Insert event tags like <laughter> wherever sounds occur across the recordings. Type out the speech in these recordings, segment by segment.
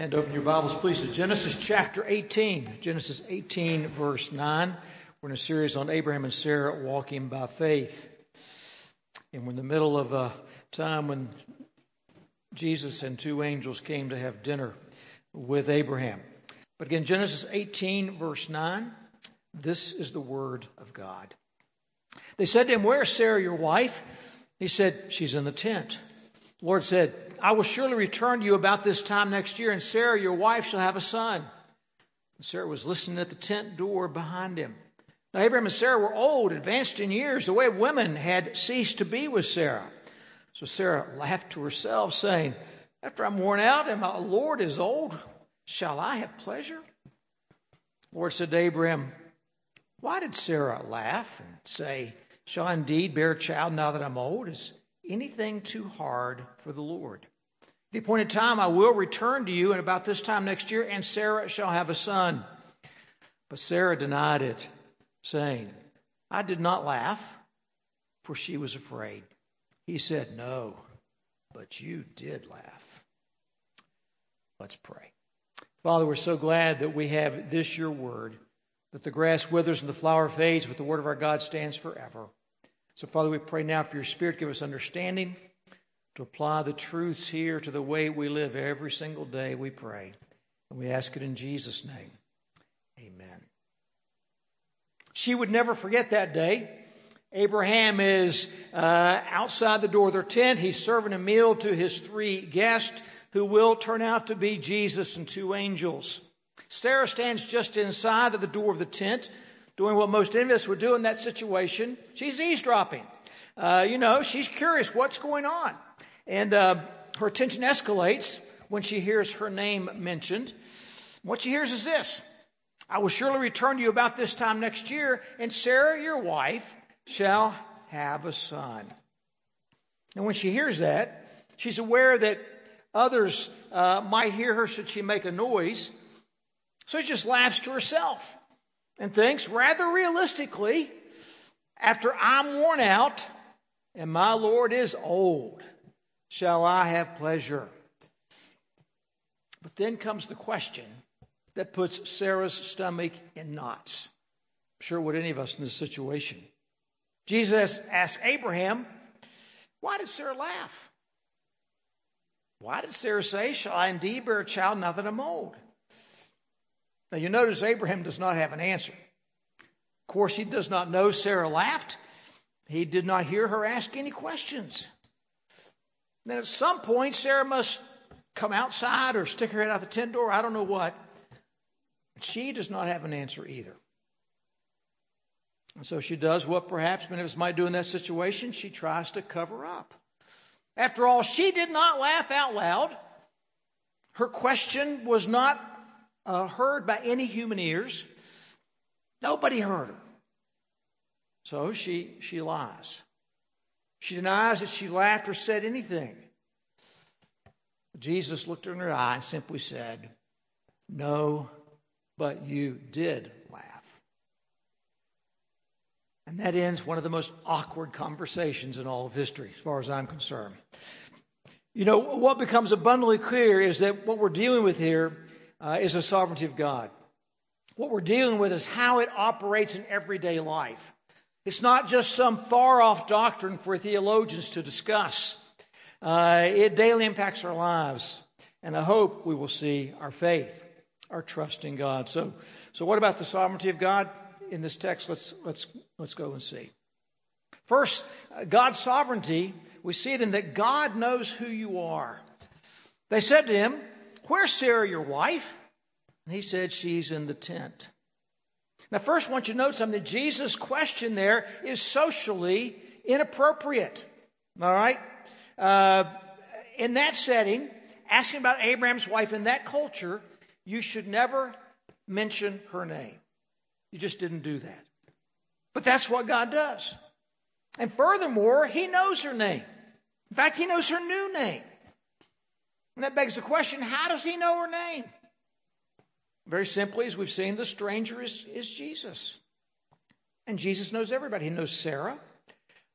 And open your Bibles, please, to Genesis chapter 18. Genesis 18, verse 9. We're in a series on Abraham and Sarah walking by faith. And we're in the middle of a time when Jesus and two angels came to have dinner with Abraham. But again, Genesis 18, verse 9. This is the word of God. They said to him, Where is Sarah, your wife? He said, She's in the tent. The Lord said, I will surely return to you about this time next year, and Sarah, your wife, shall have a son. And Sarah was listening at the tent door behind him. Now, Abraham and Sarah were old, advanced in years. The way of women had ceased to be with Sarah. So Sarah laughed to herself, saying, After I'm worn out and my Lord is old, shall I have pleasure? The Lord said to Abraham, Why did Sarah laugh and say, Shall I indeed bear a child now that I'm old? Is anything too hard for the Lord? The appointed time, I will return to you, and about this time next year, and Sarah shall have a son. But Sarah denied it, saying, I did not laugh, for she was afraid. He said, No, but you did laugh. Let's pray. Father, we're so glad that we have this, your word, that the grass withers and the flower fades, but the word of our God stands forever. So, Father, we pray now for your Spirit, give us understanding to apply the truths here to the way we live every single day, we pray. And we ask it in Jesus' name. Amen. She would never forget that day. Abraham is uh, outside the door of their tent. He's serving a meal to his three guests, who will turn out to be Jesus and two angels. Sarah stands just inside of the door of the tent, doing what most of us would do in that situation. She's eavesdropping. Uh, you know, she's curious what's going on. And uh, her attention escalates when she hears her name mentioned. What she hears is this I will surely return to you about this time next year, and Sarah, your wife, shall have a son. And when she hears that, she's aware that others uh, might hear her should she make a noise. So she just laughs to herself and thinks, rather realistically, after I'm worn out and my Lord is old, shall I have pleasure? But then comes the question that puts Sarah's stomach in knots. I'm sure would any of us in this situation. Jesus asked Abraham, Why did Sarah laugh? Why did Sarah say, Shall I indeed bear a child now that I'm old? Now you notice Abraham does not have an answer. Of course, he does not know Sarah laughed. He did not hear her ask any questions. Then at some point, Sarah must come outside or stick her head out the tent door. I don't know what. She does not have an answer either. And so she does what perhaps many of us might do in that situation. She tries to cover up. After all, she did not laugh out loud. Her question was not uh, heard by any human ears. Nobody heard her. So she, she lies. She denies that she laughed or said anything. Jesus looked her in her eye and simply said, No, but you did laugh. And that ends one of the most awkward conversations in all of history, as far as I'm concerned. You know, what becomes abundantly clear is that what we're dealing with here uh, is the sovereignty of God. What we're dealing with is how it operates in everyday life. It's not just some far off doctrine for theologians to discuss. Uh, it daily impacts our lives, and I hope we will see our faith, our trust in God. So, so what about the sovereignty of God in this text? Let's let's let's go and see. First, God's sovereignty. We see it in that God knows who you are. They said to him, "Where's Sarah, your wife?" And he said, "She's in the tent." Now, first, I want you to note something. Jesus' question there is socially inappropriate. All right? Uh, in that setting, asking about Abraham's wife in that culture, you should never mention her name. You just didn't do that. But that's what God does. And furthermore, He knows her name. In fact, He knows her new name. And that begs the question how does He know her name? Very simply, as we've seen, the stranger is, is Jesus. And Jesus knows everybody. He knows Sarah,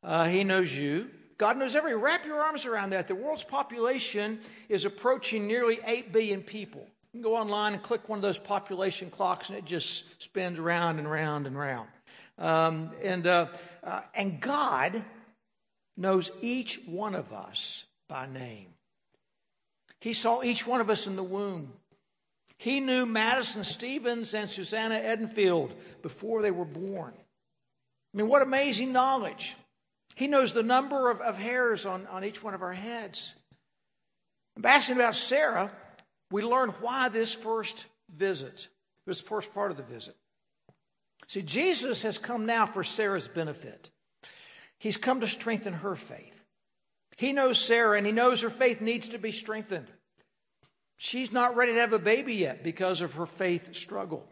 uh, He knows you. God knows every. Wrap your arms around that. The world's population is approaching nearly 8 billion people. You can go online and click one of those population clocks, and it just spins round and round and round. Um, and, uh, uh, and God knows each one of us by name. He saw each one of us in the womb. He knew Madison Stevens and Susanna Edenfield before they were born. I mean, what amazing knowledge. He knows the number of, of hairs on, on each one of our heads. I'm asking about Sarah. We learn why this first visit, this first part of the visit. See, Jesus has come now for Sarah's benefit. He's come to strengthen her faith. He knows Sarah and he knows her faith needs to be strengthened. She's not ready to have a baby yet because of her faith struggle.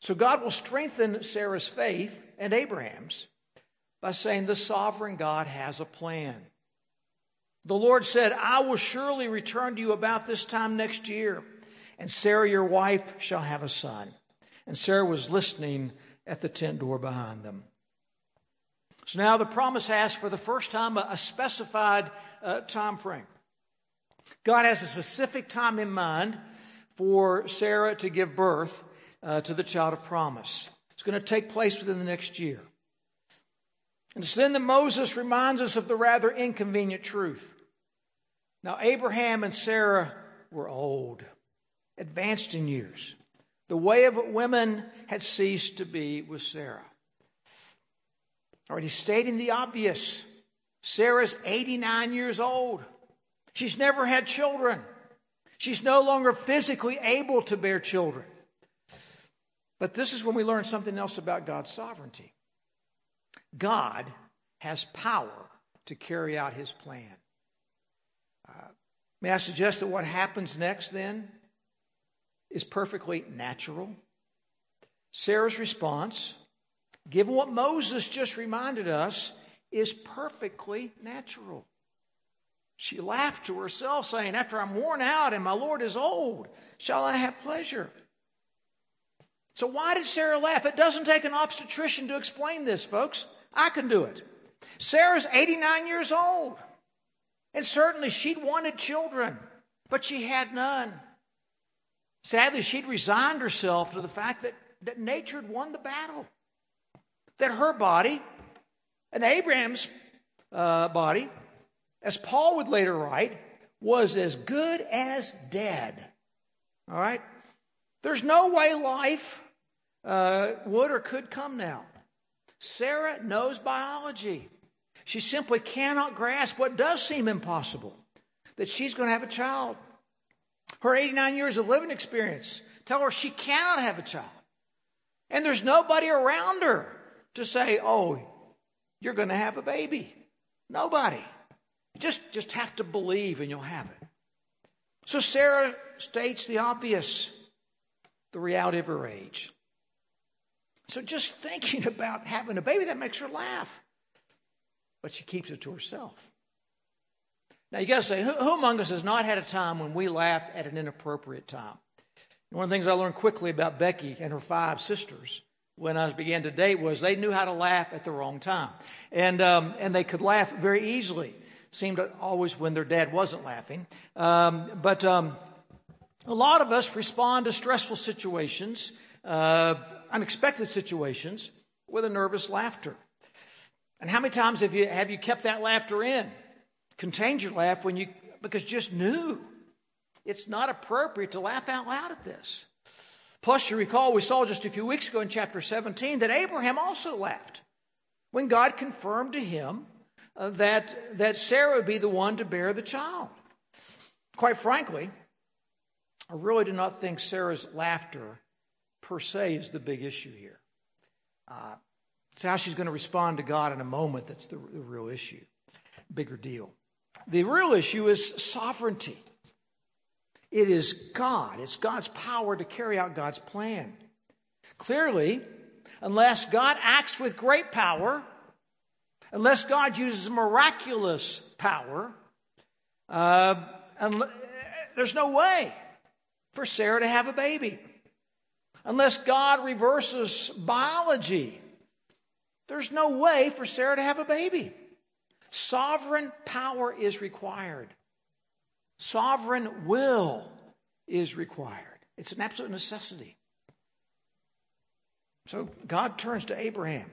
So God will strengthen Sarah's faith and Abraham's by saying the sovereign God has a plan. The Lord said, I will surely return to you about this time next year, and Sarah, your wife, shall have a son. And Sarah was listening at the tent door behind them. So now the promise has, for the first time, a, specified uh, time frame. God has a specific time in mind for Sarah to give birth uh, to the child of promise. It's going to take place within the next year. And it's then that Moses reminds us of the rather inconvenient truth. Now, Abraham and Sarah were old, advanced in years. The way of women had ceased to be with Sarah. Already stating the obvious Sarah's 89 years old. She's never had children. She's no longer physically able to bear children. But this is when we learn something else about God's sovereignty. God has power to carry out his plan. Uh, may I suggest that what happens next then is perfectly natural. Sarah's response, given what Moses just reminded us, is perfectly natural. She laughed to herself, saying, After I'm worn out and my Lord is old, shall I have pleasure? So, why did Sarah laugh? It doesn't take an obstetrician to explain this, folks. I can do it. Sarah's 89 years old. And certainly she'd wanted children, but she had none. Sadly, she'd resigned herself to the fact that, that nature had won the battle, that her body, and Abraham's uh, body, as Paul would later write, was as good as dead. All right? There's no way life uh, would or could come now. Sarah knows biology. She simply cannot grasp what does seem impossible that she's going to have a child. Her 89 years of living experience tell her she cannot have a child. And there's nobody around her to say, oh, you're going to have a baby. Nobody. Just, just have to believe and you'll have it. So Sarah states the obvious, the reality of her age. So just thinking <laughs> about having a baby, that makes her laugh. But she keeps it to herself. Now, you got to say, who, who, among us has not had a time when we laughed at an inappropriate time? one of the things I learned quickly about Becky and her five sisters when I began to date was they knew how to laugh at the wrong time. And, um, and they could laugh very easily. Seemed always when their dad wasn't laughing. Um, but um, a lot of us respond to stressful situations, uh, unexpected situations, with a nervous laughter. And how many times have you, have you kept that laughter in? contained your laugh when you, because just knew it's not appropriate to laugh out loud at this. Plus, you recall we saw just a few weeks ago in chapter 17 that Abraham also laughed when God confirmed to him that, that Sarah would be the one to bear the child. Quite frankly, I really do not think Sarah's laughter per se is the big issue here. Uh, it's how she's going to respond to God in a moment that's the, the real issue, bigger deal. The real issue is sovereignty. It is God, it's God's power to carry out God's plan. Clearly, unless God acts with great power, unless God uses miraculous power, uh, there's no way for Sarah to have a baby. Unless God reverses biology, there's no way for Sarah to have a baby. Sovereign power is required. Sovereign will is required. It's an absolute necessity. So God turns to Abraham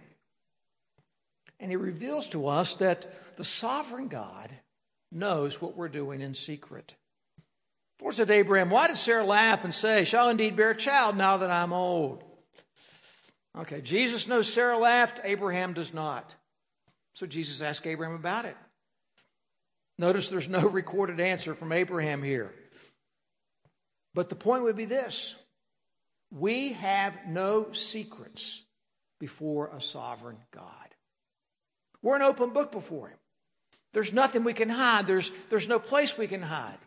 and he reveals to us that the sovereign God knows what we're doing in secret. The Lord said Abraham, Why did Sarah laugh and say, Shall indeed bear a child now that I'm old? Okay, Jesus knows Sarah laughed, Abraham does not. So Jesus asked Abraham about it. Notice there's no <laughs> recorded answer from Abraham here. But the point would be this we have no secrets before a sovereign God. We're an open book before Him. There's nothing we can hide, there's, there's no place we can hide.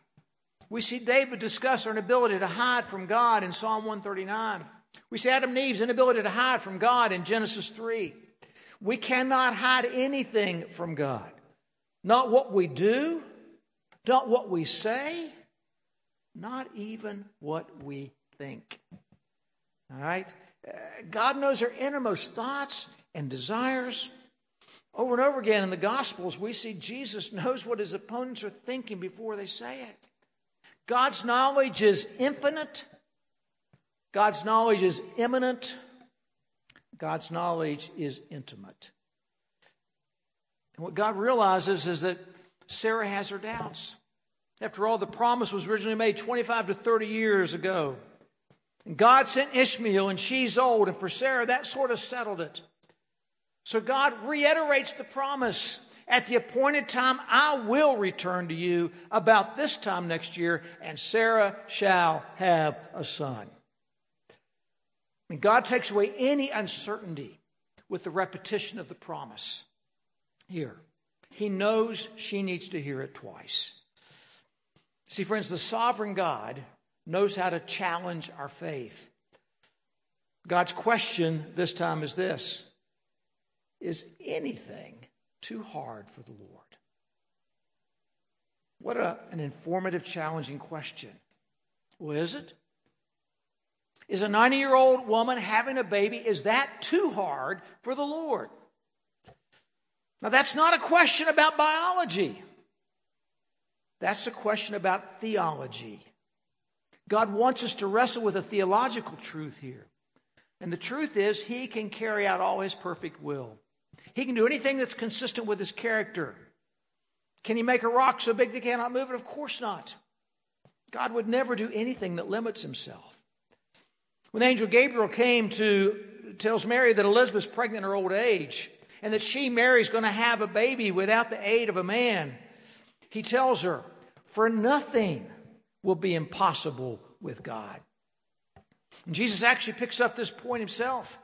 We see David discuss our inability to hide from God in Psalm 139. We see Adam and Eve's inability to hide from God in Genesis 3. We cannot hide anything from God. Not what we do, not what we say, not even what we think. All right? Uh, God knows our innermost thoughts and desires. Over and over again in the Gospels, we see Jesus <laughs> knows what his opponents are thinking before they say it. God's knowledge is infinite, God's knowledge is immanent, God's knowledge is intimate. And what God realizes is that Sarah has her doubts. After all, the promise was originally made 25 to 30 years ago. And God sent Ishmael, and she's old, and for Sarah, that sort of settled it. So God reiterates the promise. At the appointed time, I will return to you about this time next year, and Sarah shall have a son. And God takes away any uncertainty with the repetition of the promise here. He knows she needs to hear it twice. See, friends, the sovereign God knows how to challenge our faith. God's question this time is this Is anything too hard for the Lord? What a, an informative, challenging question. Well, is it? Is a 90 year old woman having a baby, is that too hard for the Lord? Now, that's not a question about biology. That's a question about theology. God wants us to wrestle with a theological truth here. And the truth is, He can carry out all His perfect will. He can do anything that's consistent with His character. Can He make a rock so big they cannot move it? Of course not. God would never do anything that limits Himself. When the angel Gabriel came to tells Mary that Elizabeth's pregnant in her old age and that she, Mary, is going to have a baby without the aid of a man, he tells her, For nothing will be impossible with God. And Jesus actually picks up this point himself.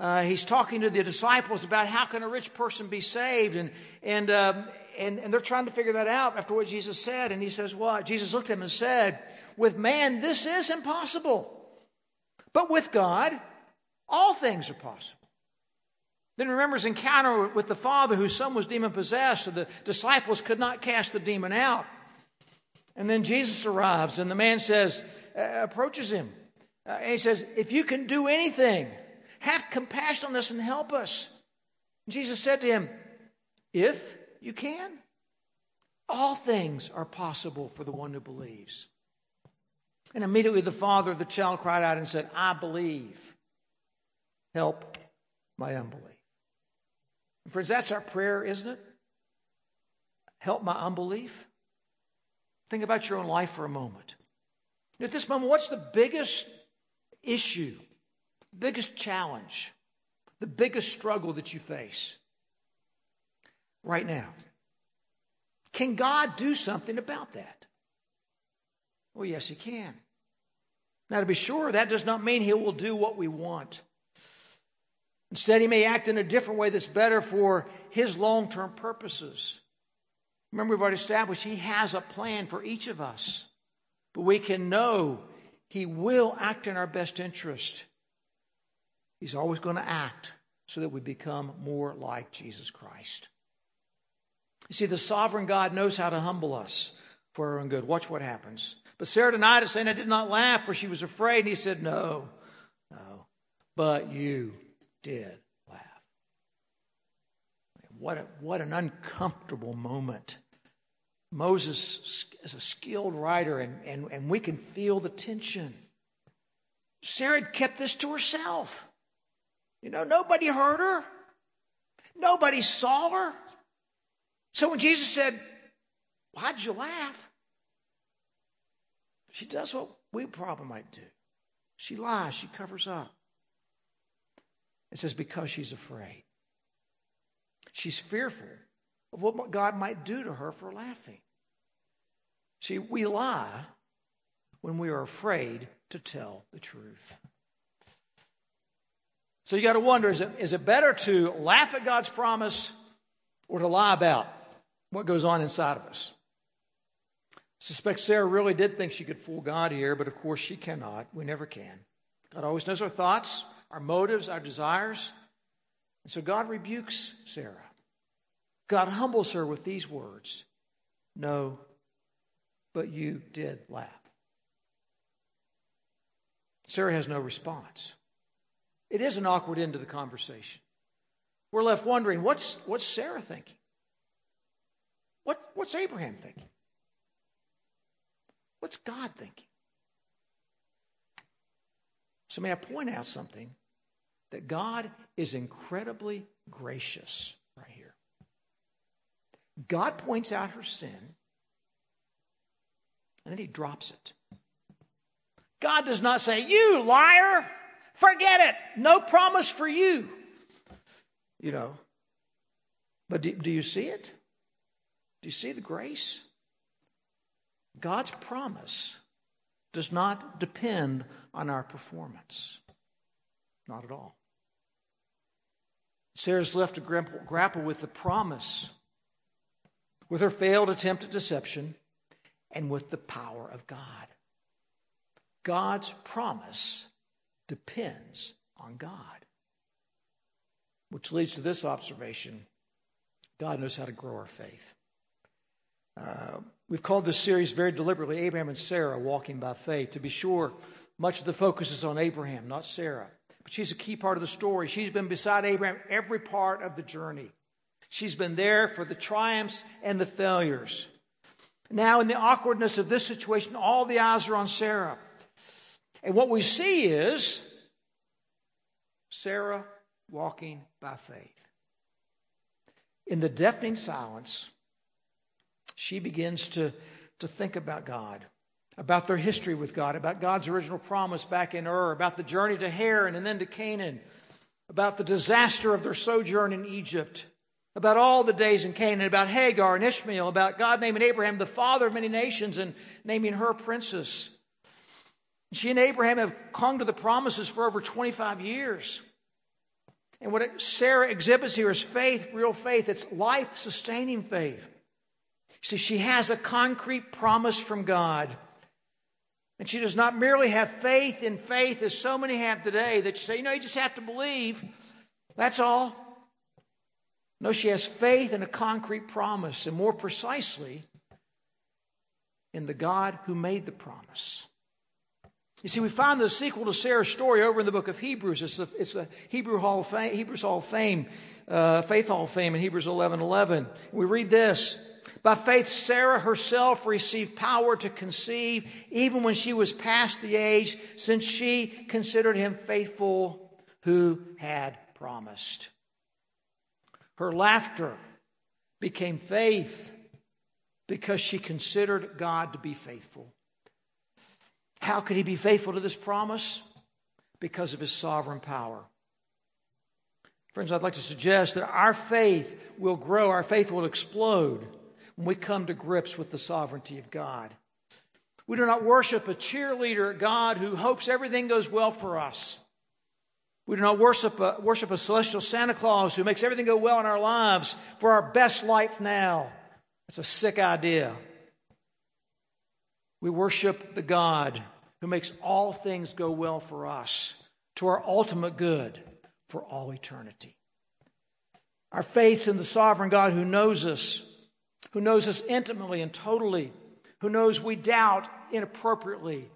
Uh, he's talking to the disciples about how can a rich person be saved, and and, um, and and they're trying to figure that out after what Jesus said. And he says, "What?" Jesus looked at him and said, "With man, this is impossible, but with God, all things are possible." Then remember his encounter with the father whose son was demon possessed, so the disciples could not cast the demon out. And then Jesus arrives, and the man says, uh, approaches him. Uh, and he says, If you can do anything, have compassion on us and help us. And Jesus said to him, If you can, all things are possible for the one who believes. And immediately the father of the child cried out and said, I believe. Help my unbelief. And friends, that's our prayer, isn't it? Help my unbelief. Think about your own life for a moment. At this moment, what's the biggest issue, biggest challenge, the biggest struggle that you face right now? Can God do something about that? Well, yes, He can. Now, to be sure, that does not mean He will do what we want. Instead, He may act in a different way that's better for His long term purposes. Remember, we've already established He has a plan for each of us, but we can know He will act in our best interest. He's always going to act so that we become more like Jesus Christ. You see, the sovereign God knows how to humble us for our own good. Watch what happens. But Sarah denied it, saying, I did not laugh, for she was afraid. And he said, No, no, but you did. Laugh. What, a, what an uncomfortable moment Moses is a skilled writer, and, and, and we can feel the tension. Sarah kept this to herself. You know, nobody heard her, nobody saw her. So when Jesus said, Why'd you laugh? She does what we probably might do. She lies, she covers up. It says, because she's afraid. She's fearful of what God might do to her for laughing. See, we lie when we are afraid to tell the truth. So you got to wonder is it, is it better to laugh at God's promise or to lie about what goes on inside of us? I suspect Sarah really did think she could fool God here, but of course she cannot. We never can. God always knows our thoughts, our motives, our desires. And so God rebukes Sarah. God humbles her with these words No, but you did laugh. Sarah has no response. It is an awkward end to the conversation. We're left wondering what's, what's Sarah thinking? What, what's Abraham thinking? What's God thinking? So, may I point out something that God is incredibly gracious right here. God points out her sin, and then he drops it. God does not say, You liar, forget it, no promise for you. You know, but do, do you see it? Do you see the grace? God's promise does not depend on our performance. Not at all. Sarah's left to grapple with the promise, with her failed attempt at deception, and with the power of God. God's promise depends on God. Which leads to this observation God knows how to grow our faith. Uh, we've called this series very deliberately Abraham and Sarah Walking by Faith. To be sure, much of the focus is on Abraham, not Sarah. But she's a key part of the story. She's been beside Abraham every part of the journey. She's been there for the triumphs and the failures. Now, in the awkwardness of this situation, all the eyes are on Sarah. And what we see is Sarah walking by faith. In the deafening silence, she begins to, to think about God about their history with God, about God's original promise back in Ur, about the journey to Haran and then to Canaan, about the disaster of their sojourn in Egypt, about all the days in Canaan, about Hagar and Ishmael, about God naming Abraham the father of many nations and naming her princess. She and Abraham have clung to the promises for over 25 years. And what Sarah exhibits here is faith, real faith. It's life sustaining faith. See, she has a concrete promise from God. And she does not merely have faith in faith as so many have today that you say, you know, you just have to believe. That's all. No, she has faith in a concrete promise, and more precisely, in the God who made the promise. You see, we find the sequel to Sarah's story over in the book of Hebrews. It's the, it's the Hebrew Hall of Fame, Hebrews Hall of Fame, uh, Faith Hall of Fame in Hebrews 11 11. We read this. By faith, Sarah herself received power to conceive even when she was past the age, since she considered him faithful who had promised. Her laughter became faith because she considered God to be faithful. How could he be faithful to this promise? Because of his sovereign power. Friends, I'd like to suggest that our faith will grow, our faith will explode when we come to grips with the sovereignty of God. We do not worship a cheerleader God who hopes everything goes well for us. We do not worship a, worship a celestial Santa Claus who makes everything go well in our lives for our best life now. That's a sick idea. We worship the God who makes all things go well for us to our ultimate good for all eternity. Our faith in the sovereign God who knows us who knows us intimately and totally, who knows we doubt inappropriately,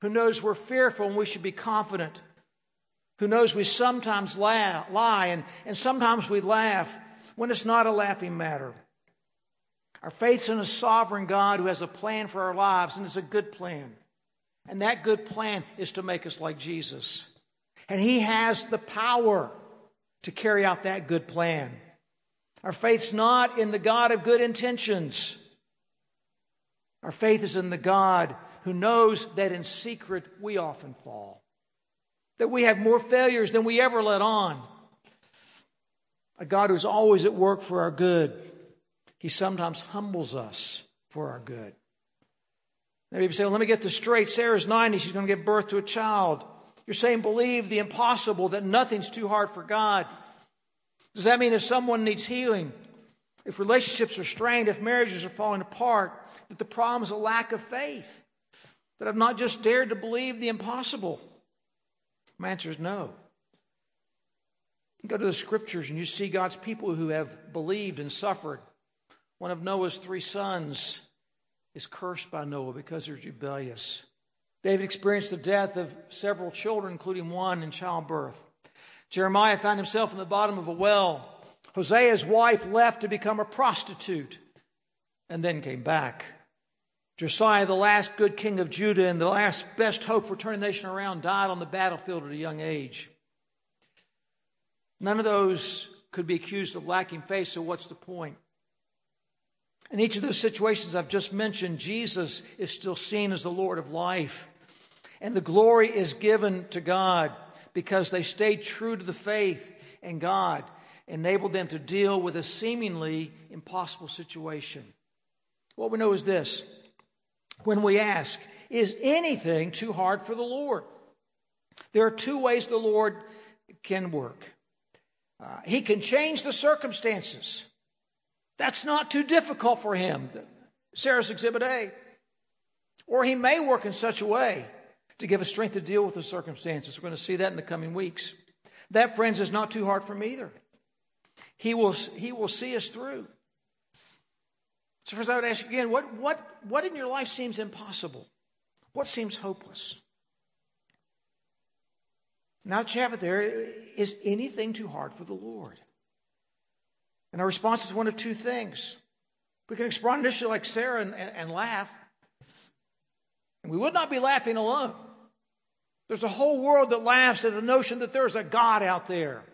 who knows we're fearful and we should be confident, who knows we sometimes lie and, and sometimes we laugh when it's not a laughing matter. Our faith's in a sovereign God who has a plan for our lives, and it's a good plan. And that good plan is to make us like Jesus. And He has the power to carry out that good plan. Our faith's not in the God of good intentions. Our faith is in the God who knows that in secret we often fall, that we have more failures than we ever let on. A God who's always at work for our good. He sometimes humbles us for our good. Maybe you say, well, let me get this straight. Sarah's 90, she's going to give birth to a child. You're saying believe the impossible, that nothing's too hard for God. Does that mean if someone needs healing, if relationships are strained, if marriages are falling apart, that the problem is a lack of faith? That I've not just dared to believe the impossible? My answer is no. You go to the scriptures and you see God's people who have believed and suffered. One of Noah's three sons is cursed by Noah because they're rebellious. David experienced the death of several children, including one in childbirth. Jeremiah found himself in the bottom of a well. Hosea's wife left to become a prostitute and then came back. Josiah, the last good king of Judah and the last best hope for turning the nation around, died on the battlefield at a young age. None of those could be accused of lacking faith, so what's the point? In each of those situations I've just mentioned, Jesus is still seen as the Lord of life. And the glory is given to God because they stayed true to the faith, and God enabled them to deal with a seemingly impossible situation. What we know is this when we ask, Is anything too hard for the Lord? There are two ways the Lord can work. Uh, he can change the circumstances. That's not too difficult for him. Sarah's exhibit A. Or he may work in such a way to give us strength to deal with the circumstances. We're going to see that in the coming weeks. That, friends, is not too hard for me either. He will, he will see us through. So, first, I would ask you again what, what, what in your life seems impossible? What seems hopeless? Now that you have it there, is anything too hard for the Lord? And our response is one of two things. We can respond initially like Sarah and, and, and laugh. And we would not be laughing alone. There's a whole world that laughs at the notion that there's a God out there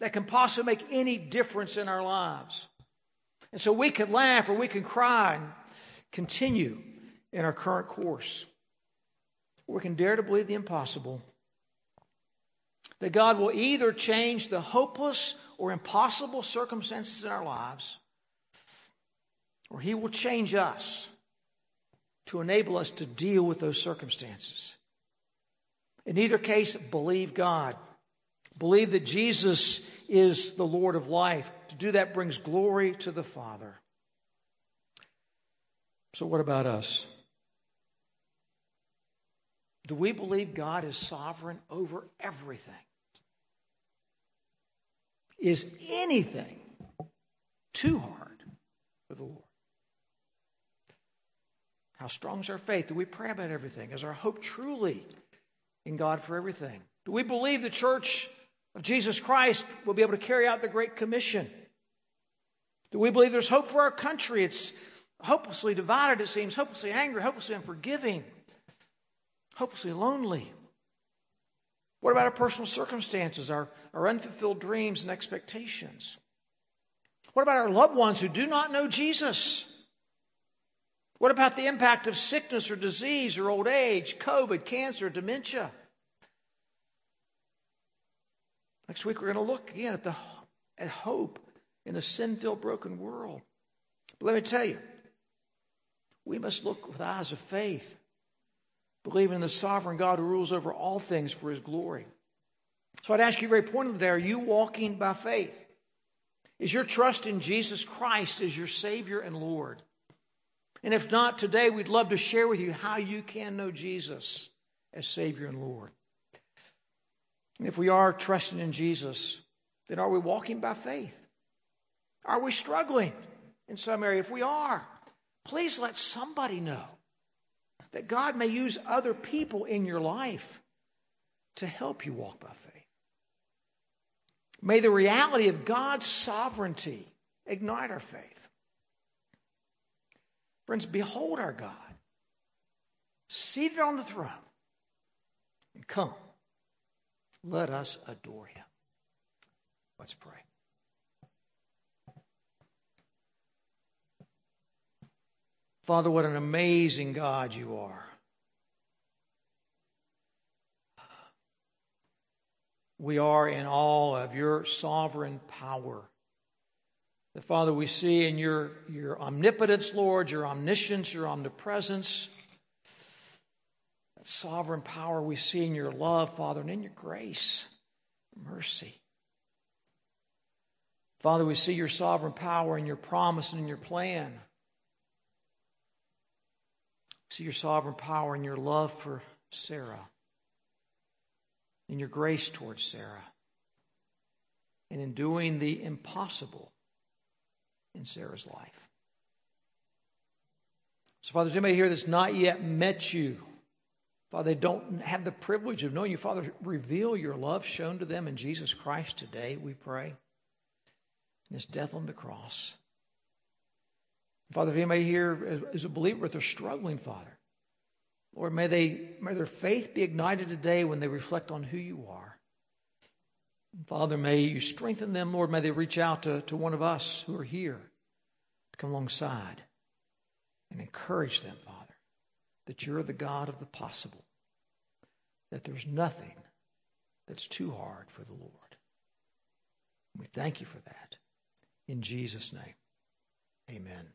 that can possibly make any difference in our lives. And so we can laugh or we can cry and continue in our current course. Or we can dare to believe the impossible that God will either change the hopeless or impossible circumstances in our lives, or He will change us to enable us to deal with those circumstances. In either case, believe God. Believe that Jesus is the Lord of life. To do that brings glory to the Father. So, what about us? Do we believe God is sovereign over everything? Is anything too hard for the Lord? How strong is our faith? Do we pray about everything? Is our hope truly in God for everything? Do we believe the church of Jesus Christ will be able to carry out the Great Commission? Do we believe there's hope for our country? It's hopelessly divided, it seems, hopelessly angry, hopelessly unforgiving, hopelessly lonely. What about our personal circumstances, our, our unfulfilled dreams and expectations? What about our loved ones who do not know Jesus? What about the impact of sickness or disease or old age, COVID, cancer, dementia? Next week, we're going to look again at, the, at hope in a sin filled, broken world. But let me tell you, we must look with eyes of faith, believing in the sovereign God who rules over all things for his glory. So I'd ask you very pointedly today are you walking by faith? Is your trust in Jesus Christ as your Savior and Lord? And if not, today we'd love to share with you how you can know Jesus as Savior and Lord. And if we are trusting in Jesus, then are we walking by faith? Are we struggling in some area? If we are, please let somebody know that God may use other people in your life to help you walk by faith. May the reality of God's sovereignty ignite our faith. Friends, behold our God, seated on the throne. And come, let us adore him. Let's pray. Father, what an amazing God you are. We are in all of your sovereign power. The Father, we see in your, your omnipotence, Lord, your omniscience, your omnipresence, that sovereign power we see in your love, Father, and in your grace, mercy. Father, we see your sovereign power in your promise and in your plan. See your sovereign power and your love for Sarah, in your grace towards Sarah, and in doing the impossible in Sarah's life. So, Father, there's anybody here that's not yet met you. Father, they don't have the privilege of knowing you. Father, reveal your love shown to them in Jesus Christ today, we pray. In his death on the cross. Father, if anybody here is a believer, but they're struggling, Father, Lord, may, they, may their faith be ignited today when they reflect on who you are. Father, may you strengthen them, Lord. May they reach out to, to one of us who are here to come alongside and encourage them, Father, that you're the God of the possible, that there's nothing that's too hard for the Lord. We thank you for that. In Jesus' name, amen.